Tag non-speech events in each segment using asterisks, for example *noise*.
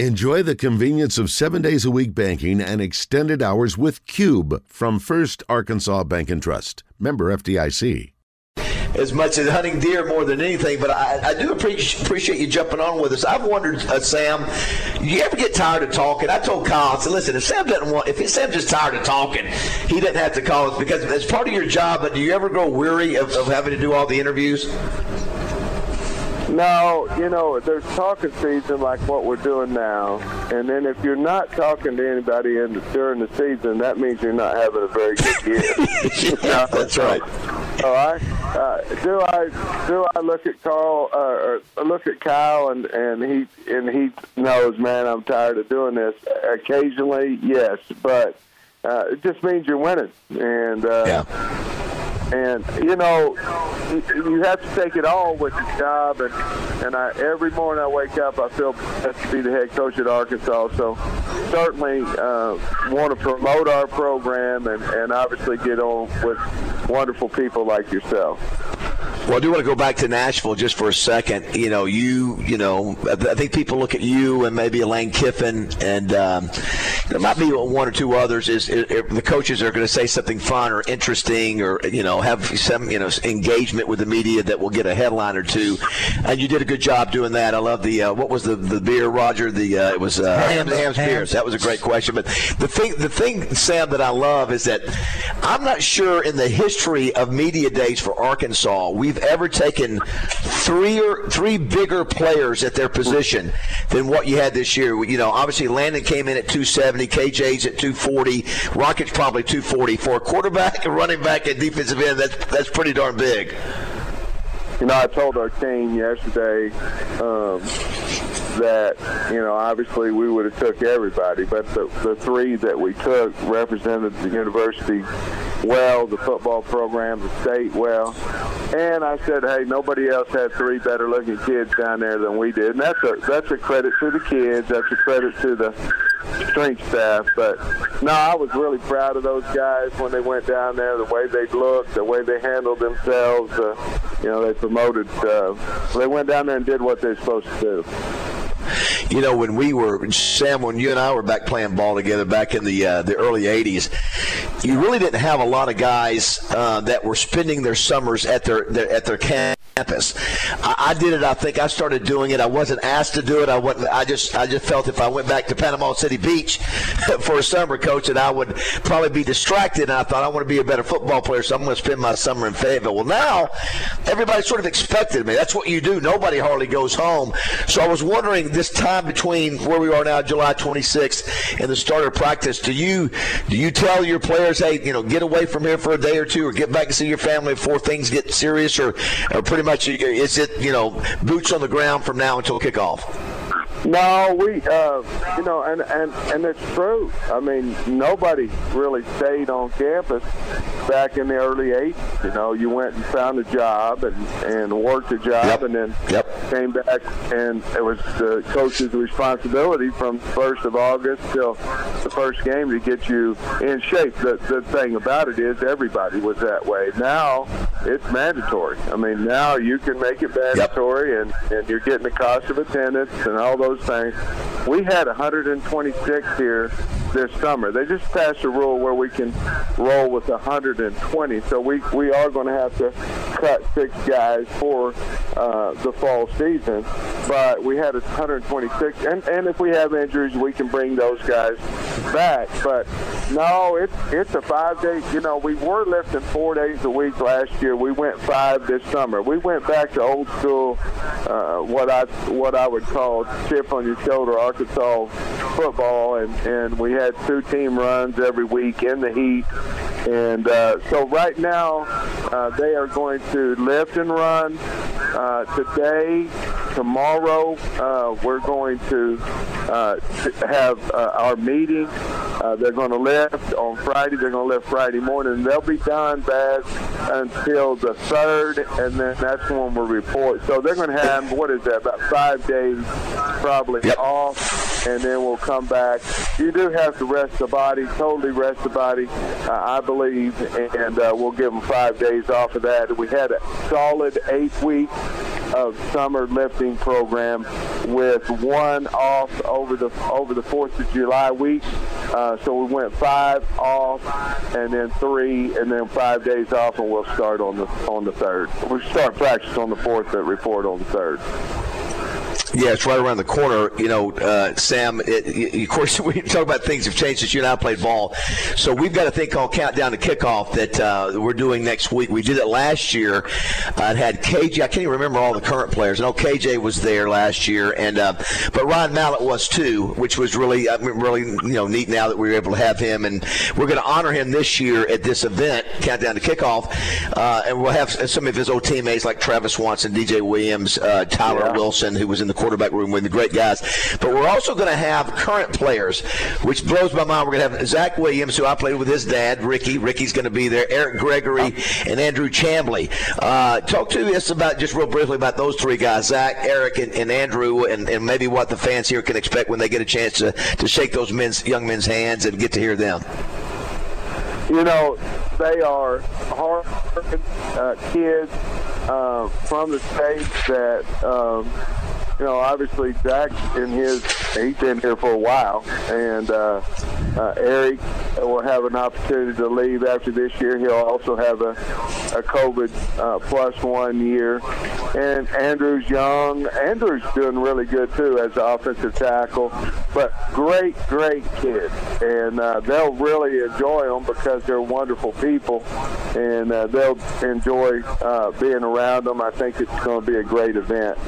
Enjoy the convenience of seven days a week banking and extended hours with Cube from First Arkansas Bank and Trust. Member FDIC. As much as hunting deer more than anything, but I, I do appreciate, you jumping on with us. I've wondered, uh, Sam, you ever get tired of talking? I told Kyle, I said, listen, if Sam doesn't want, if Sam's just tired of talking, he doesn't have to call us because it's part of your job. But do you ever grow weary of, of having to do all the interviews? No, you know, there's talking season like what we're doing now, and then if you're not talking to anybody in the, during the season, that means you're not having a very good year. yeah, *laughs* that's right. All right. Uh, do I do I look at Carl uh, or look at Kyle and and he and he knows, man, I'm tired of doing this. Occasionally, yes, but uh, it just means you're winning, and uh, Yeah. And you know you have to take it all with your job. And and I every morning I wake up I feel blessed to be the head coach at Arkansas. So certainly uh, want to promote our program and and obviously get on with wonderful people like yourself Well, I do want to go back to Nashville just for a second. You know, you, you know, I think people look at you and maybe Lane Kiffin, and um, there might be one or two others. Is, is the coaches are going to say something fun or interesting, or you know, have some you know engagement with the media that will get a headline or two. And you did a good job doing that. I love the uh, what was the the beer, Roger? The uh, it was uh, Hamm's. Hamm's beers. That was a great question. But the thing, the thing, Sam, that I love is that I'm not sure in the history of media days for Arkansas we've ever taken three or three bigger players at their position than what you had this year. You know, obviously Landon came in at 270, KJ's at 240, Rocket's probably 240 for a quarterback, a running back, and defensive end. That's that's pretty darn big. you know I told our team yesterday um, that you know obviously we would have took everybody but the, the three that we took represented the university well the football program the state well. And I said hey nobody else had three better looking kids down there than we did. And that's a that's a credit to the kids. That's a credit to the strength staff. But no I was really proud of those guys when they went down there the way they looked the way they handled themselves uh, you know they promoted uh, they went down there and did what they're supposed to do You know, when we were Sam, when you and I were back playing ball together back in the uh, the early '80s, you really didn't have a lot of guys uh, that were spending their summers at their, their at their campus. I, I did it. I think I started doing it. I wasn't asked to do it. I wasn't. I just I just felt if I went back to Panama City Beach *laughs* for a summer, coach, that I would probably be distracted. And I thought I want to be a better football player, so I'm going to spend my summer in Fayetteville. Well, now everybody sort of expected me. That's what you do. Nobody hardly goes home. So I was wondering this time between where we are now, July 26th, and the start of practice. Do you do you tell your players, hey, you know, get away from here for a day or two, or get back and see your family before things get serious, or, or pretty much is it you know boots on the ground from now until kickoff? No, we, uh, you know, and, and, and it's true. I mean, nobody really stayed on campus back in the early 80s. You know, you went and found a job and, and worked a job Yep. and then Yep. came back and it was the coach's responsibility from 1st of August till the first game to get you in shape. The, the thing about it is everybody was that way. Now it's mandatory. I mean, now you can make it mandatory and, and you're getting the cost of attendance and all those things. We had 126 here this summer. They just passed a rule where we can roll with 120. So we, we are going to have to cut six guys for uh, the fall season. But we had 126. And, and if we have injuries, we can bring those guys back. But no, it's, it's a five day, you know, we were lifting four days a week last year. We went five this summer. We went back to old school, uh, what I what I would call chip on your shoulder Arkansas football, and and we had two team runs every week in the heat. And uh, so right now, uh, they are going to lift and run uh, today. Tomorrow, uh, we're going to uh, have uh, our meeting. Uh, they're going to lift on Friday. They're going to lift Friday morning. They'll be done, Baz, until the third, and then that's when we'll report. So they're going to have what is that? About five days, probably Yep. off, and then we'll come back. You do have to rest the body, totally rest the body, uh, I believe, and uh, we'll give them five days off of that. We had a solid eight weeks of summer lifting program with one off over the over the Fourth of July week. Uh, so we went five off, and then three, and then five days off, and we'll start on the on the third. We start practice on the fourth, but report on the third. Yeah, it's right around the corner. You know, uh, Sam. It, it, of course, *laughs* we talk about things have changed since you and I played ball. So we've got a thing called Countdown to Kickoff that uh, we're doing next week. We did it last year. Uh, had KJ. I can't even remember all the current players. I know KJ was there last year, and uh, but Ryan Mallett was too, which was really, I mean, really, you know, neat. Now that we were able to have him, and we're going to honor him this year at this event, Countdown to Kickoff, uh, and we'll have some of his old teammates like Travis Watson, DJ Williams, uh, Tyler Yeah. Wilson, who was in the quarterback room with the great guys. But we're also going to have current players, which blows my mind. We're going to have Zach Williams, who I played with his dad, Ricky. Ricky's going to be there. Eric Gregory and Andrew Chamblee. Uh, talk to us about just real briefly about those three guys, Zach, Eric, and, and Andrew, and, and maybe what the fans here can expect when they get a chance to, to shake those men's young men's hands and get to hear them. you know, they are hard uh, kids uh, from the state that, um, you know, obviously Zach in his, he's been here for a while, and uh, uh, Eric will have an opportunity to leave after this year. He'll also have a, a COVID uh, plus one year. And Andrew's young. Andrew's doing really good, too, as an offensive tackle. But great, great kids. And uh, they'll really enjoy them because they're wonderful people. And uh, they'll enjoy uh, being around them. I think it's going to be a great event.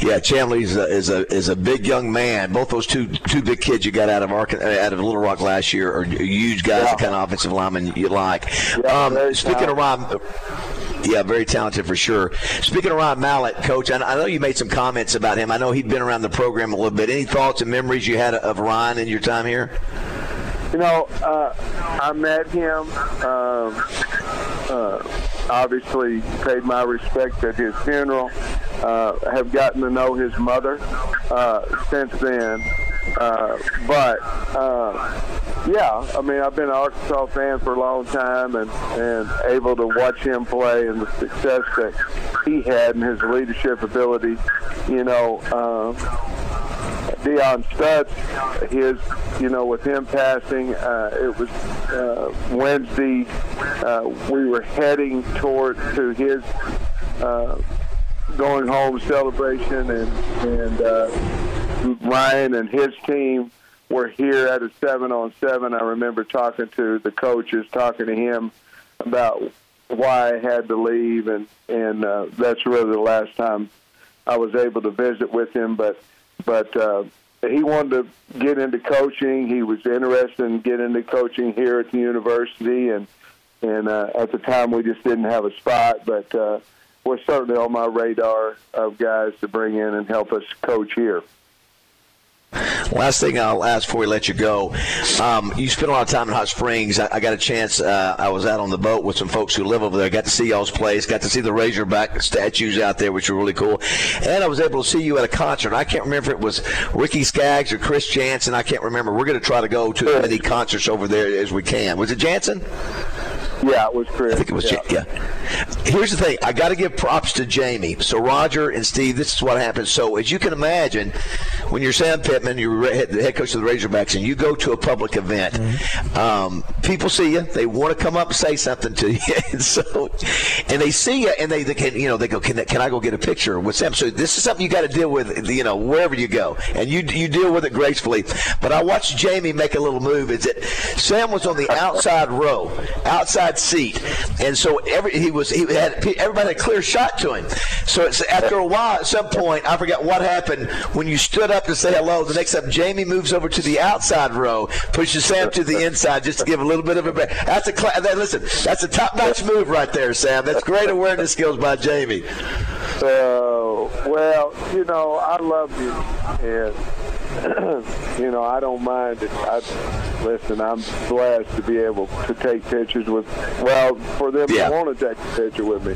Yeah, Chamblee is a, is a is a big young man. Both those two two big kids you got out of Ark, out of Little Rock last year are huge guys, Yeah. the kind of offensive linemen you like. Yeah, um, speaking of Ryan, yeah, very talented for sure. Speaking of Ryan Mallett, Coach, I, I know you made some comments about him. I know he'd been around the program a little bit. Any thoughts and memories you had of Ryan in your time here? You know, uh, I met him. Um, uh, obviously, paid my respect at his funeral. Uh, have gotten to know his mother uh, since then. Uh, but uh, yeah, I mean, I've been an Arkansas fan for a long time, and and able to watch him play and the success that he had and his leadership ability. You know. Uh, Deion Stutz, his, you know, with him passing, uh, it was uh, Wednesday. Uh, we were heading toward to his uh, going home celebration, and and uh, Ryan and his team were here at a seven on seven. I remember talking to the coaches, talking to him about why I had to leave, and and uh, that's really the last time I was able to visit with him. But but uh, he wanted to get into coaching. He was interested in getting into coaching here at the university, and and uh, at the time we just didn't have a spot, but uh, was certainly on my radar of guys to bring in and help us coach here. Last thing I'll ask before we let you go. Um, you spent a lot of time in Hot Springs. I, I got a chance. Uh, I was out on the boat with some folks who live over there. Got to see y'all's place. Got to see the Razorback statues out there, which were really cool. And I was able to see you at a concert. I can't remember if it was Ricky Skaggs or Chris Janson. I can't remember. We're going to try to go to as many concerts over there as we can. Was it Janson? Yeah, it was Chris. I think it was yeah. Yeah. Here's the thing. I got to give props to Jamie. So Roger and Steve, this is what happens. So as you can imagine, when you're Sam Pittman, you're the head coach of the Razorbacks, and you go to a public event, um, people see you. They want to come up and say something to you, *laughs* and so and they see you, and they, they can you know they go, can, can I go get a picture with Sam? So this is something you got to deal with, you know, wherever you go, and you you deal with it gracefully. But I watched Jamie make a little move. Is that Sam was on the outside row, outside seat, and so every he was he had everybody had a clear shot to him. So it's after a while, at some point, I forgot what happened when you stood up to say hello. The next time, Jamie moves over to the outside row, pushes Sam to the inside just to give a little bit of a break. That's a that, listen. That's a top-notch move right there, Sam. That's great awareness skills by Jamie. So, well, you know, I love you, and *clears throat* you know, I don't mind it. I listen. I'm blessed to be able to take pictures with. Well, for them Yeah. to want to take a picture with me.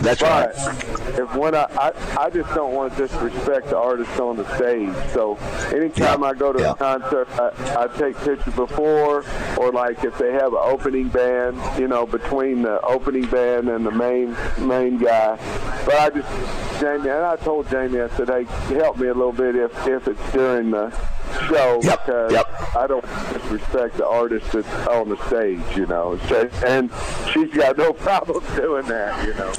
That's but right. If when I, I I just don't want to disrespect the artist on the stage. So anytime Yeah. I go to Yeah. a concert, I, I take pictures before, or like if they have an opening band, you know, between the opening band and the main main guy. But I just Jamie and I told Jamie, I said, hey, help me a little bit if if it's during the show Yep, because yep. I don't disrespect the artist that's on the stage, you know. And she's got no *laughs* problem doing that, you know.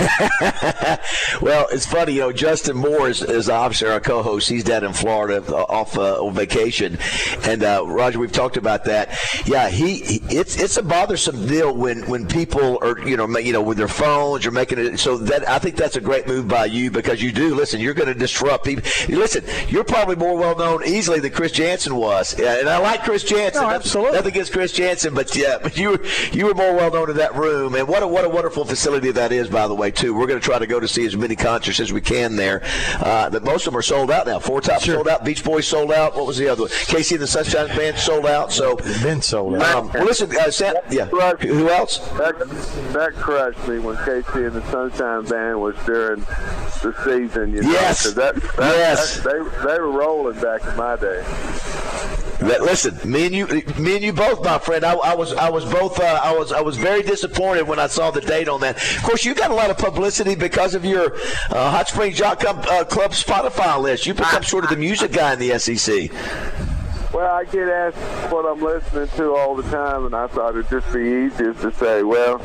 *laughs* Well, it's funny, you know. Justin Moore is, is obviously our co-host. He's down in Florida uh, off uh, on vacation, and uh, Roger, we've talked about that. Yeah, he, he it's it's a bothersome deal when when people are you know you know with their phones or making it. So that I think that's a great move by you because you do listen. You're going to disrupt people. Listen, you're probably more well known easily than Chris Janson was, Yeah, and I like Chris Janson. No, absolutely. Nothing against Chris Janson, but yeah, but you were you were more well known in that room, and what a what a wonderful facility that is, by the way, too. We're going to try to go to see as many concerts as we can there. Uh, but most of them are sold out now. Four Top sold out, Beach Boys sold out. What was the other one? KC and the Sunshine Band sold out. So, Been sold out. um, well, listen, uh, Sam, yeah. Who else? That, that crushed me when KC and the Sunshine Band was during the season. You know, Yes. 'cause that, that, Yes. that- they they were rolling back in my day. Listen, me and you, me and you both, my friend. I, I was, I was both, uh, I was, I was very disappointed when I saw the date on that. Of course, you got a lot of publicity because of your uh, Hot Springs Yacht Club, uh, Club Spotify list. You become sort of the music guy in the SEC. Well, I get asked what I'm listening to all the time, and I thought it'd just be easiest to say, well,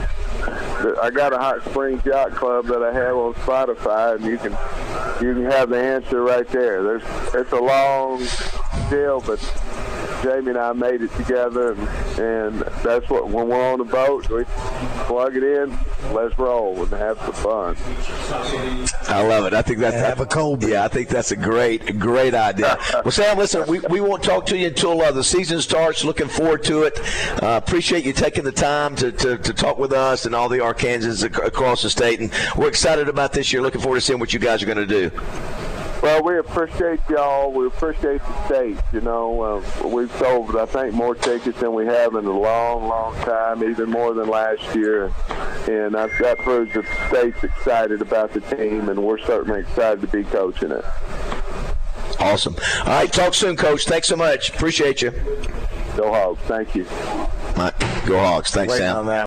I got a Hot Springs Yacht Club that I have on Spotify, and you can you can have the answer right there. There's it's a long deal, but Jamie and I made it together, and, and that's what when we're on the boat, we plug it in, let's roll and have some fun. I love it. I think that's have a cold beer. Yeah, I think that's a great, great idea. *laughs* well, Sam, listen, we, we won't talk to you until uh, the season starts. Looking forward to it. Uh, appreciate you taking the time to, to, to talk with us and all the Arkansans ac- across the state, and we're excited about this year. Looking forward to seeing what you guys are going to do. Well, we appreciate y'all. We appreciate the state. You know, uh, we've sold, I think, more tickets than we have in a long, long time, even more than last year. And uh, that proves that the state's excited about the team, and we're certainly excited to be coaching it. Awesome. All right, talk soon, Coach. Thanks so much. Appreciate you. Go Hogs. Thank you. All right, go Hogs. Thanks, Waiting Sam. on that.